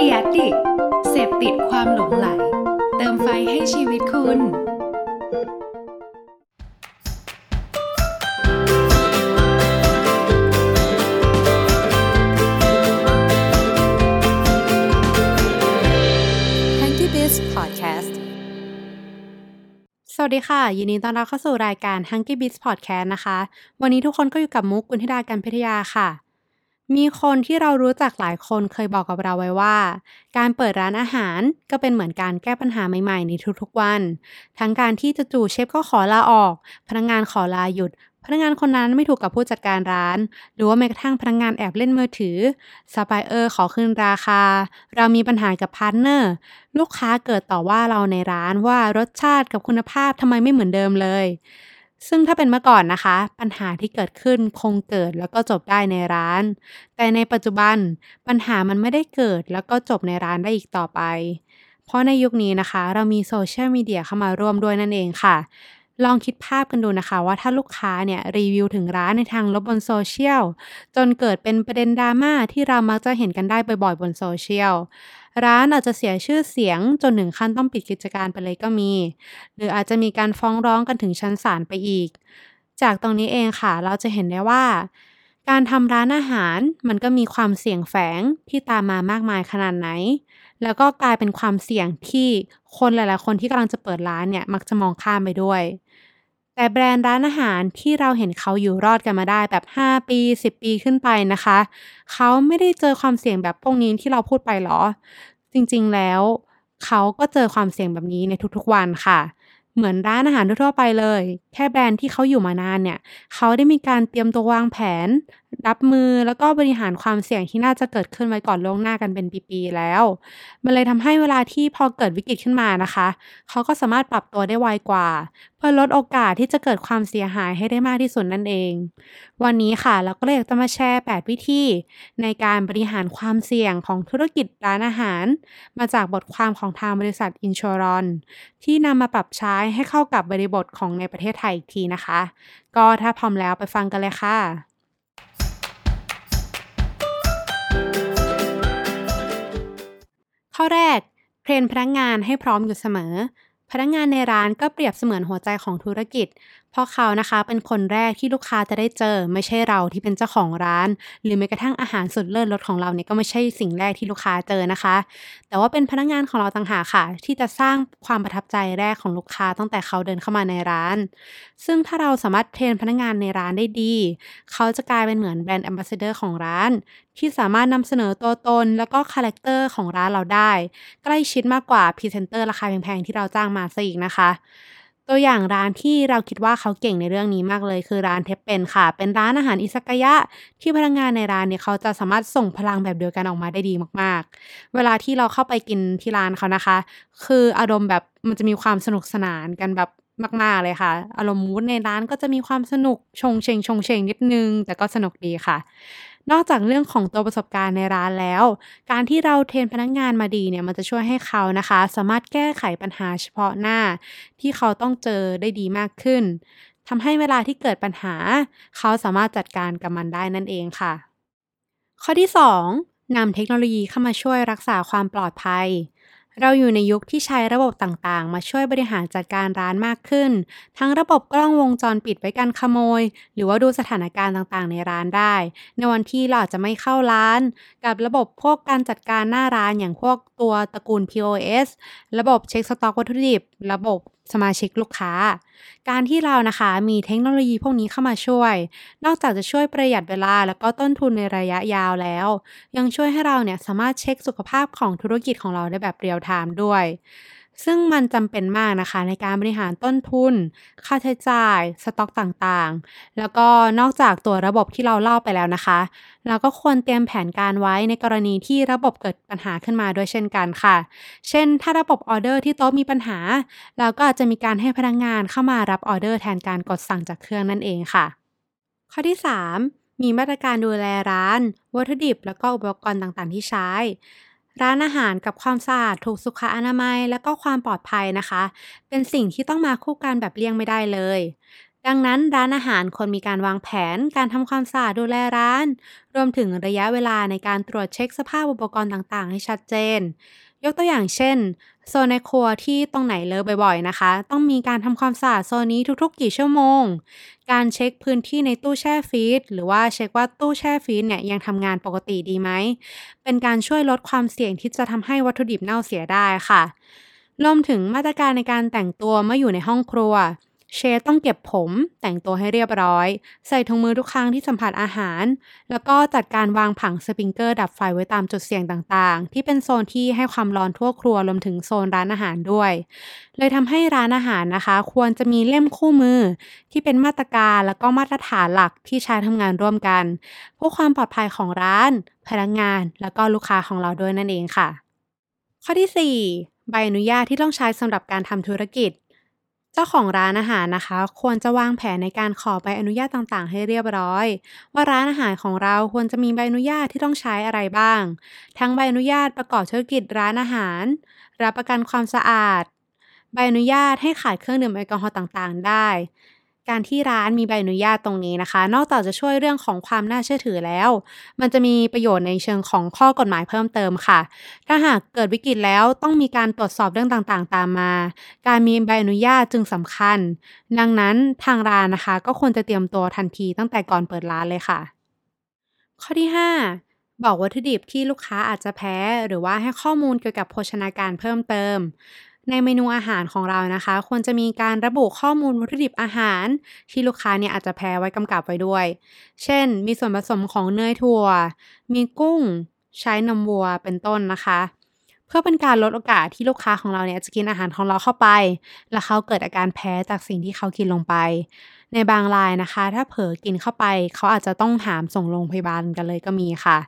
เดียดิเสพติดความหลงไหล เติมไฟให้ชีวิตคุณ Hanky Biz Podcast สวัสดีค่ะ ยินดีต้อนรับเข้าสู่รายการ Hunky Beats Podcast นะคะ วันนี้ทุกคนก็อยู่กับมุกกุลธิดาการพิทยาค่ะ มีคนที่เรารู้จักหลายคนเคยบอกกับเราไว้ว่า การเปิดร้านอาหารก็เป็นเหมือนการแก้ปัญหาใหม่ๆในทุกๆวัน ทั้งการที่จู่ๆ เชฟก็ขอลาออก พนักงานขอลาหยุด พนักงานคนนั้นไม่ถูกกับผู้จัดการร้าน หรือว่าแม้กระทั่งพนักงานแอบเล่นมือถือซัพพลายเออร์ขอขึ้นราคา เรามีปัญหากับ partner ลูกค้าเกิดต่อว่าเราในร้านว่ารสชาติกับคุณภาพทำไมไม่เหมือนเดิมเลย ซึ่งถ้าเป็นเมื่อก่อนนะคะ ปัญหาที่เกิดขึ้นคงเกิดแล้วก็จบได้ในร้าน แต่ในปัจจุบันปัญหามันไม่ได้เกิดแล้วก็จบในร้านได้อีกต่อไป เพราะในยุคนี้นะคะ เรามีโซเชียลมีเดียเข้ามาร่วมด้วยนั่นเองค่ะ ลองคิดภาพกันดูนะคะ ว่าถ้าลูกค้าเนี่ยรีวิวถึงร้านในทางลบบนโซเชียลจนเกิดเป็นประเด็นดราม่าที่เรามักจะเห็นกันได้บ่อยๆ บนโซเชียลร้านอาจจะเสียชื่อเสียงจนถึงขั้นต้องปิดกิจการไปเลยก็มี หรืออาจจะมีการฟ้องร้องกันถึงชั้นศาลไปอีก จากตรงนี้เองค่ะ เราจะเห็นได้ว่า การทำร้านอาหารมันก็มีความเสี่ยงแฝงที่ตามมามากมายขนาดไหน แล้วก็กลายเป็นความเสี่ยงที่คนหลาย ๆ คนที่กำลังจะเปิดร้านเนี่ยมักจะมองข้ามไปด้วย แต่แบรนด์ร้านอาหารที่เราเห็นเขาอยู่รอดกันมาได้แบบ 5 ปี 10 ปีขึ้นไปนะคะ เขาไม่ได้เจอความเสี่ยงแบบพวกนี้ที่เราพูดไปหรอ จริงๆแล้ว เขาก็เจอความเสี่ยงแบบนี้ในทุกๆวันค่ะ เหมือนร้านอาหารทั่วๆไปเลย แค่แบรนด์ที่เขาอยู่มานานเนี่ย เขาได้มีการเตรียมตัววางแผนรับมือแล้วก็บริหารความเสี่ยงที่น่าจะเกิดขึ้นไว้ก่อนล่วงหน้ากันเป็นปีๆแล้ว มันเลยทำให้เวลาที่พอเกิดวิกฤตขึ้นมานะคะ เขาก็สามารถปรับตัวได้ไวกว่า เพื่อลดโอกาสที่จะเกิดความเสียหายให้ได้มากที่สุดนั่นเอง วันนี้ค่ะเราก็เลยอยากจะมาแชร์ 8 วิธีในการบริหารความเสี่ยงของธุรกิจร้านอาหาร มาจากบทความของทางบริษัทอินช r รอนที่นำมาปรับใช้ให้เข้ากับบริบทของในประเทศไทยอีกทีนะคะ ก็ถ้าพร้อมแล้วไปฟังกันเลยค่ะ ข้อแรก เทรนพนักงานให้พร้อมอยู่เสมอ พนักงานในร้านก็เปรียบเสมือนหัวใจของธุรกิจ เพราะเขานะคะเป็นคนแรกที่ลูกค้าจะได้เจอ ไม่ใช่เราที่เป็นเจ้าของร้าน หรือแม้กระทั่งอาหารสุดเลิศรสของเราเนี่ยก็ไม่ใช่สิ่งแรกที่ลูกค้าเจอนะคะ แต่ว่าเป็นพนักงานของเราต่างหากค่ะ ที่จะสร้างความประทับใจแรกของลูกค้าตั้งแต่เขาเดินเข้ามาในร้าน ซึ่งถ้าเราสามารถ train พนักงานในร้านได้ดี เขาจะกลายเป็นเหมือน brand ambassador ของร้าน ที่สามารถนำเสนอตัวตน แล้วก็ character ของร้านเราได้ ใกล้ชิดมากกว่าพรีเซนเตอร์ราคาแพงๆที่เราจ้างมาซะอีกนะคะ ตัวอย่างร้านที่เราคิดว่าเขาเก่งในเรื่องนี้มากเลย คือร้าน Teppen ค่ะ เป็นร้านอาหารอิซากายะ ที่พนักงานในร้านเนี่ยเขาจะสามารถส่งพลังแบบเดียวกันออกมาได้ดีมากๆ เวลาที่เราเข้าไปกินที่ร้านเขานะคะ คืออารมณ์แบบมันจะมีความสนุกสนานกันแบบมาก ๆ เลยค่ะ อารมณ์มูดในร้านก็จะมีความสนุกชงเชงชงเชงนิดนึง แต่ก็สนุกดีค่ะ นอกจากเรื่องของตัวประสบการณ์ในร้านแล้ว การที่เราเทรนพนักงานมาดีเนี่ยมันจะช่วยให้เขานะคะ สามารถแก้ไขปัญหาเฉพาะหน้า ที่เขาต้องเจอได้ดีมากขึ้นทำให้เวลาที่เกิดปัญหา เขาสามารถจัดการกับมันได้นั่นเองค่ะ ข้อที่ 2นำเทคโนโลยีเข้ามาช่วยรักษาความปลอดภัย เราอยู่ในยุคที่ใช้ระบบต่างๆ มาช่วยบริหารจัดการร้านมากขึ้น ทั้งระบบกล้องวงจรปิดไว้กันขโมย หรือว่าดูสถานการณ์ต่างๆ ในร้านได้ ในวันที่เราอาจจะไม่เข้าร้าน กับระบบพวกการจัดการหน้าร้านอย่างพวกตัวตระกูล POS ระบบเช็คสต็อกวัตถุดิบ ระบบ สมาชิกลูกค้า การที่เรานะคะมีเทคโนโลยีพวกนี้เข้ามาช่วย นอกจากจะช่วยประหยัดเวลาแล้วก็ต้นทุนในระยะยาวแล้ว ยังช่วยให้เราเนี่ยสามารถเช็คสุขภาพของธุรกิจของเราได้แบบ real-time ด้วย ซึ่งมันจำเป็นมากนะคะในการบริหารต้นทุน ค่าใช้จ่าย สต็อกต่างๆ แล้วก็นอกจากตัวระบบที่เราเล่าไปแล้วนะคะ เราก็ควรเตรียมแผนการไว้ในกรณีที่ระบบเกิดปัญหาขึ้นมาด้วยเช่นกันค่ะ เช่น ถ้าระบบออเดอร์ที่โต๊ะมีปัญหา เราก็อาจจะมีการให้พนักงานเข้ามารับออเดอร์แทนการกดสั่งจากเครื่องนั่นเองค่ะ ข้อที่ 3มีมาตรการดูแลร้าน วัตถุดิบ แล้วก็อุปกรณ์ต่างๆ ที่ใช้ ร้านอาหารกับความสะอาดถูกสุขอนามัย และก็ความปลอดภัยนะคะ เป็นสิ่งที่ต้องมาคู่กันแบบเลี่ยงไม่ได้เลย ดังนั้นร้านอาหารควรมีการวางแผน การทำความสะอาดดูแลร้าน รวมถึงระยะเวลาในการตรวจเช็คสภาพอุปกรณ์ต่างๆ ให้ชัดเจน ยกตัวอย่างเช่น โซนในครัวที่ตรงไหนเลอะบ่อยๆนะคะ ต้องมีการทำความสะอาดโซนนี้ทุกๆ กี่ชั่วโมง การเช็คพื้นที่ในตู้แช่ฟรีซหรือว่าเช็คว่าตู้แช่ฟรีซเนี่ยยังทำงานปกติดีไหม เป็นการช่วยลดความเสี่ยงที่จะทำให้วัตถุดิบเน่าเสียได้ค่ะรวมถึงมาตรการในการแต่งตัวเมื่ออยู่ในห้องครัว เชฟต้องเก็บผม แต่งตัวให้เรียบร้อย ใส่ถุงมือทุกครั้งที่สัมผัสอาหาร แล้วก็จัดการวางผังสปริงเกอร์ดับไฟไว้ตามจุดเสี่ยงต่างๆ ที่เป็นโซนที่ให้ความร้อนทั่วครัวรวมถึงโซนร้านอาหารด้วย เลยทำให้ร้านอาหารนะคะ ควรจะมีเล่มคู่มือ ที่เป็นมาตรการแล้วก็มาตรฐานหลักที่ใช้ทำงานร่วมกันเพื่อความปลอดภัยของร้าน พนักงาน แล้วก็ลูกค้าของเราด้วยนั่นเองค่ะ ข้อที่ 4 ใบอนุญาตที่ต้องใช้สำหรับการทำธุรกิจ เจ้าของร้านอาหารนะคะ ควรจะวางแผนในการขอใบอนุญาตต่างๆ ให้เรียบร้อย ว่าร้านอาหารของเราควรจะมีใบอนุญาตที่ต้องใช้อะไรบ้าง ทั้งใบอนุญาตประกอบธุรกิจร้านอาหาร รับประกันความสะอาด ใบอนุญาตให้ขายเครื่องดื่มแอลกอฮอล์ต่างๆ ได้ การที่ร้านมีใบอนุญาตตรงนี้นะคะ นอกจากจะช่วยเรื่องของความน่าเชื่อถือแล้ว มันจะมีประโยชน์ในเชิงของข้อกฎหมายเพิ่มเติมค่ะ ถ้าหากเกิดวิกฤตแล้วต้องมีการตรวจสอบเรื่องต่างๆ ตามมา การมีใบอนุญาตจึงสำคัญ ดังนั้นทางร้านนะคะ ก็ควรจะเตรียมตัวทันทีตั้งแต่ก่อนเปิดร้านเลยค่ะ ข้อที่ 5บอกวัตถุดิบที่ลูกค้าอาจจะแพ้ หรือว่าให้ข้อมูลเกี่ยวกับโภชนาการเพิ่มเติม ในเมนูอาหารของเรานะคะ ควรจะมีการระบุข้อมูลวัตถุดิบอาหาร ที่ลูกค้าเนี่ยอาจจะแพ้ไว้กำกับไว้ด้วย เช่น มีส่วนผสมของเนยถั่ว มีกุ้ง ใช้นมวัวเป็นต้นนะคะ เพื่อเป็นการลดโอกาสที่ลูกค้าของเราเนี่ยจะกินอาหารของเราเข้าไป แล้วเขาเกิดอาการแพ้จากสิ่งที่เขากินลงไป ในบางรายนะคะ ถ้าเผลอกินเข้าไป เขาอาจจะต้องหามส่งโรงพยาบาลกันเลยก็มีค่ะ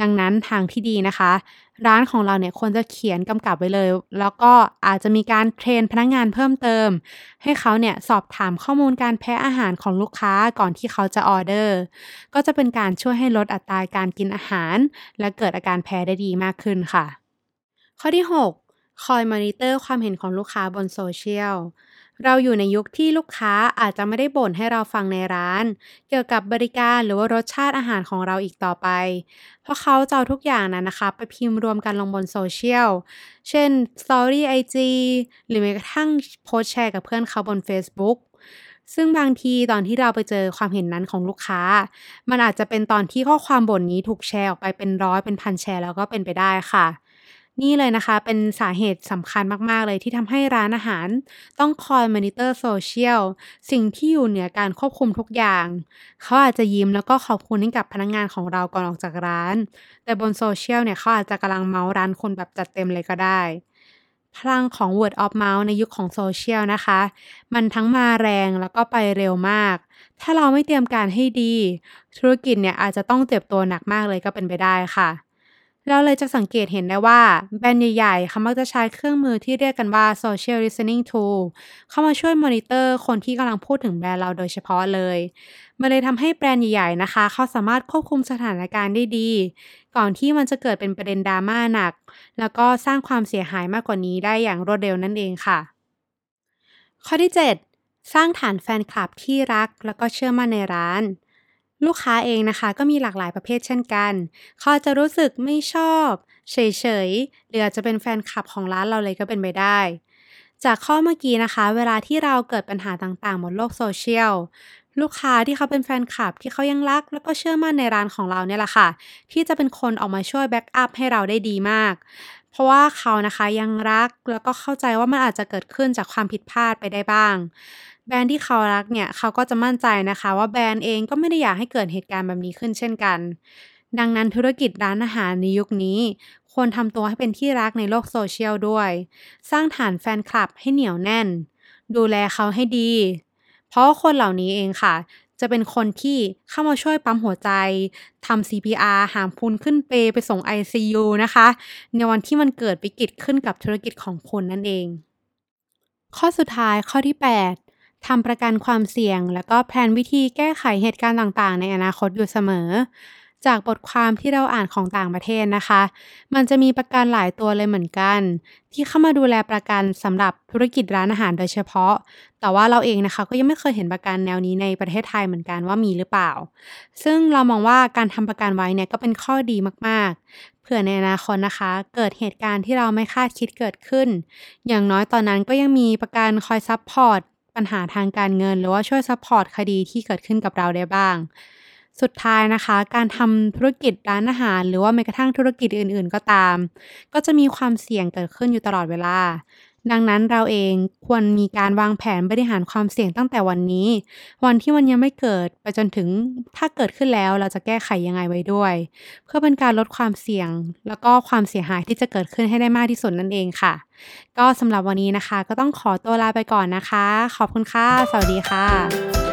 ดังนั้นทางที่ดีนะคะ ร้านของเราเนี่ยควรจะเขียนกำกับไว้เลย แล้วก็อาจจะมีการเทรนพนักงานเพิ่มเติม ให้เขาเนี่ยสอบถามข้อมูลการแพ้อาหารของลูกค้าก่อนที่เขาจะออเดอร์ ก็จะเป็นการช่วยให้ลดอัตราการกินอาหาร และเกิดอาการแพ้ได้ดีมากขึ้นค่ะ ข้อที่ 6 คอยมอนิเตอร์ความเห็นของลูกค้าบนโซเชียลเราอยู่ในยุคที่ลูกค้าอาจจะไม่ได้บ่นให้เราฟังในร้าน เกี่ยวกับบริการหรือว่ารสชาติอาหารของเราอีกต่อไป เพราะเขาจะเอาทุกอย่างนั้นนะคะ ไปพิมพ์รวมกันลงบนโซเชียล เช่น Story IG หรือแม้กระทั่งโพสแชร์กับเพื่อนเขาบน Facebook ซึ่งบางทีตอนที่เราไปเจอความเห็นนั้นของลูกค้า มันอาจจะเป็นตอนที่ข้อความบ่นนี้ถูกแชร์ออกไปเป็นร้อยเป็นพันแชร์แล้วก็เป็นไปได้ค่ะ นี่เลยนะคะเป็นสาเหตุสำคัญมาก ๆ เลยที่ทำให้ร้านอาหาร ต้องคอย monitor social สิ่งที่อยู่เหนือการควบคุมทุกอย่าง เขาอาจจะยิ้มแล้วก็ขอบคุณให้กับพนักงานของเราก่อนออกจากร้าน แต่บนโซเชียลเนี่ยเขาอาจจะกำลังเมาท์ร้านคุณแบบจัดเต็มเลยก็ได้ พลังของ word of mouth ในยุคของโซเชียลนะคะ มันทั้งมาแรงแล้วก็ไปเร็วมาก ถ้าเราไม่เตรียมการให้ดี ธุรกิจเนี่ยอาจจะต้องเจ็บตัวหนักมากเลยก็เป็นไปได้ค่ะ เราเลยจะสังเกตเห็นได้ว่า แบรนด์ใหญ่ๆเขามักจะใช้เครื่องมือที่เรียกกันว่า social listening tool เข้ามาช่วยมอนิเตอร์คนที่กำลังพูดถึงแบรนด์เราโดยเฉพาะเลย มันเลยทำให้แบรนด์ใหญ่ๆนะคะ เขาสามารถควบคุมสถานการณ์ได้ดี ก่อนที่มันจะเกิดเป็นประเด็นดราม่าหนัก แล้วก็สร้างความเสียหายมากกว่านี้ได้อย่างรวดเร็วนั่นเองค่ะ ข้อที่ 7 สร้างฐานแฟนคลับที่รัก แล้วก็เชื่อมั่นในร้าน ลูกค้าเองนะคะ ก็มีหลากหลายประเภทเช่นกัน เขาจะรู้สึกไม่ชอบ เฉยๆ หรืออาจจะเป็นแฟนคลับของร้านเราเลยก็เป็นไปได้ จากข้อเมื่อกี้นะคะ เวลาที่เราเกิดปัญหาต่างๆ บนโลกโซเชียลลูกค้าที่เขาเป็นแฟนคลับที่เขายังรัก แล้วก็เชื่อมั่นในร้านของเราเนี่ยแหละค่ะ ที่จะเป็นคนออกมาช่วยแบ็กอัพให้เราได้ดีมาก เพราะว่าเขานะคะยังรักแล้วก็เข้าใจว่ามันอาจจะเกิดขึ้นจากความผิดพลาดไปได้บ้าง แบรนด์ที่เขารักเนี่ยเขาก็จะมั่นใจนะคะ ว่าแบรนด์เองก็ไม่ได้อยากให้เกิดเหตุการณ์แบบนี้ขึ้นเช่นกัน ดังนั้นธุรกิจร้านอาหารในยุคนี้ ควรทำตัวให้เป็นที่รักในโลกโซเชียลด้วย สร้างฐานแฟนคลับให้เหนียวแน่น ดูแลเขาให้ดี เพราะคนเหล่านี้เองค่ะ จะเป็นคนที่เข้ามาช่วยปั๊มหัวใจทำ CPR หามคุณขึ้นเปไปส่ง ICU นะคะ ในวันที่มันเกิดวิกฤตขึ้นกับธุรกิจของคุณนั่นเอง ข้อสุดท้ายข้อที่ 8ทำประกันความเสี่ยง แล้วก็แผนวิธีแก้ไขเหตุการณ์ต่างๆ ในอนาคตอยู่เสมอ จากบทความที่เราอ่านของต่างประเทศนะคะ มันจะมีประกันหลายตัวเลยเหมือนกัน ที่เข้ามาดูแลประกันสำหรับธุรกิจร้านอาหารโดยเฉพาะ แต่ว่าเราเองนะคะก็ยังไม่เคยเห็นประกันแนวนี้ในประเทศไทยเหมือนกันว่ามีหรือเปล่า ซึ่งเรามองว่าการทำประกันไว้เนี่ยก็เป็นข้อดีมากๆ เผื่อในอนาคตนะคะ เกิดเหตุการณ์ที่เราไม่คาดคิดเกิดขึ้น อย่างน้อยตอนนั้นก็ยังมีประกันคอย support ปัญหาทางการเงิน หรือว่าช่วย support คดีที่เกิดขึ้นกับเราได้บ้าง สุดท้ายนะคะ การทำธุรกิจร้านอาหาร หรือว่าแม้กระทั่งธุรกิจอื่น ๆ ก็ตาม ก็จะมีความเสี่ยงเกิดขึ้นอยู่ตลอดเวลา ดังนั้นเราเองควรมีการวางแผนบริหารความเสี่ยงตั้งแต่วันนี้ วันที่มันยังไม่เกิดไปจนถึงถ้าเกิดขึ้นแล้วเราจะแก้ไขยังไงไว้ด้วย เพื่อเป็นการลดความเสี่ยง แล้วก็ความเสียหายที่จะเกิดขึ้นให้ได้มากที่สุดนั่นเองค่ะ ก็สำหรับวันนี้นะคะ ก็ต้องขอตัวลาไปก่อนนะคะ ขอบคุณค่ะสวัสดีค่ะ